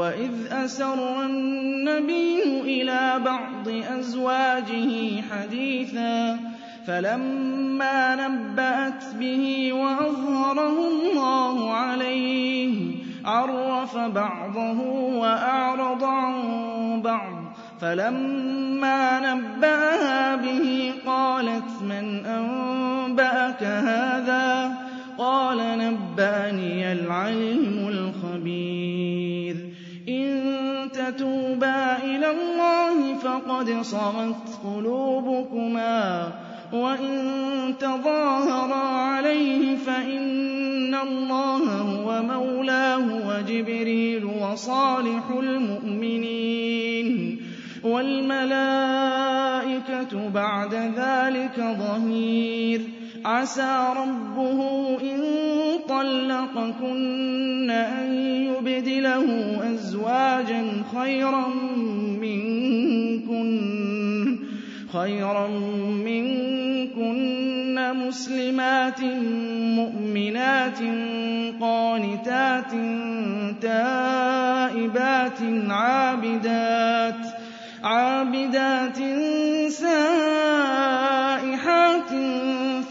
وَإِذْ أَسَرَّ النَّبِيُّ إِلَىٰ بَعْضِ أَزْوَاجِهِ حَدِيثًا فَلَمَّا نَبَّأَتْ بِهِ وَأَظْهَرَهُ اللَّهُ عَلَيْهِ عَرَّفَ بَعْضَهُ وَأَعْرَضَ عَن بَعْضٍ فَلَمَّا نَبَّأَهَا بِهِ قَالَتْ مَنْ أَنبَأَكَ هَٰذَا ۖ؟ قَالَ نَبَّأَنِيَ الْعَلِيمُ الْخَبِيرُ تَتُوبَا إِلَى اللَّهِ فَقَدْ صَغَتْ قُلُوبُكُمَا ۖ وَإِن تَظَاهَرَا عَلَيْهِ فَإِنَّ اللَّهَ هُوَ مَوْلَاهُ وَجِبْرِيلُ وَصَالِحُ الْمُؤْمِنِينَ وَالْمَلَائِكَةُ بَعْدَ ذَٰلِكَ ظَهِيرٌ عَسَىٰ رَبُّهُ إِن طَلَّقَكُنَّ أَن يُبْدِلَهُ أَزْوَاجًا خَيْرًا مِّنكُنَّ مُسْلِمَاتٍ مُّؤْمِنَاتٍ قَانِتَاتٍ تَائِبَاتٍ عَابِدَاتٍ سَائِحَاتٍ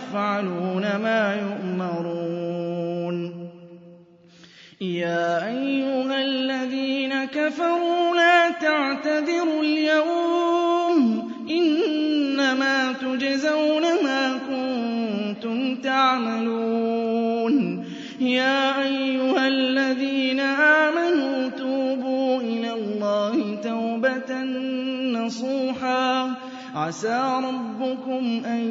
وَيَفْعَلُونَ مَا يُؤْمَرُونَ. يَا أَيُّهَا الَّذِينَ كَفَرُوا لَا تَعْتَذِرُوا الْيَوْمَ ۖ إِنَّمَا تُجْزَوْنَ مَا كُنتُمْ تَعْمَلُونَ. يَا أَيُّهَا الَّذِينَ عَسَىٰ رَبُّكُمْ أَن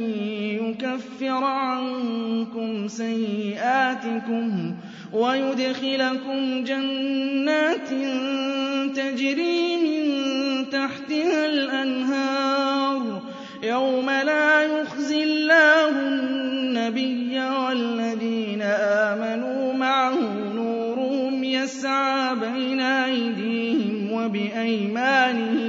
يُكَفِّرَ عَنكُمْ سَيِّئَاتِكُمْ وَيُدْخِلَكُمْ جَنَّاتٍ تَجْرِي مِن تَحْتِهَا الْأَنْهَارُ يَوْمَ لَا يُخْزِي اللَّهُ النَّبِيَّ وَالَّذِينَ آمَنُوا مَعَهُ نُورُهُمْ يَسْعَىٰ بَيْنَ أَيْدِيهِمْ وَبِأَيْمَانِهِمْ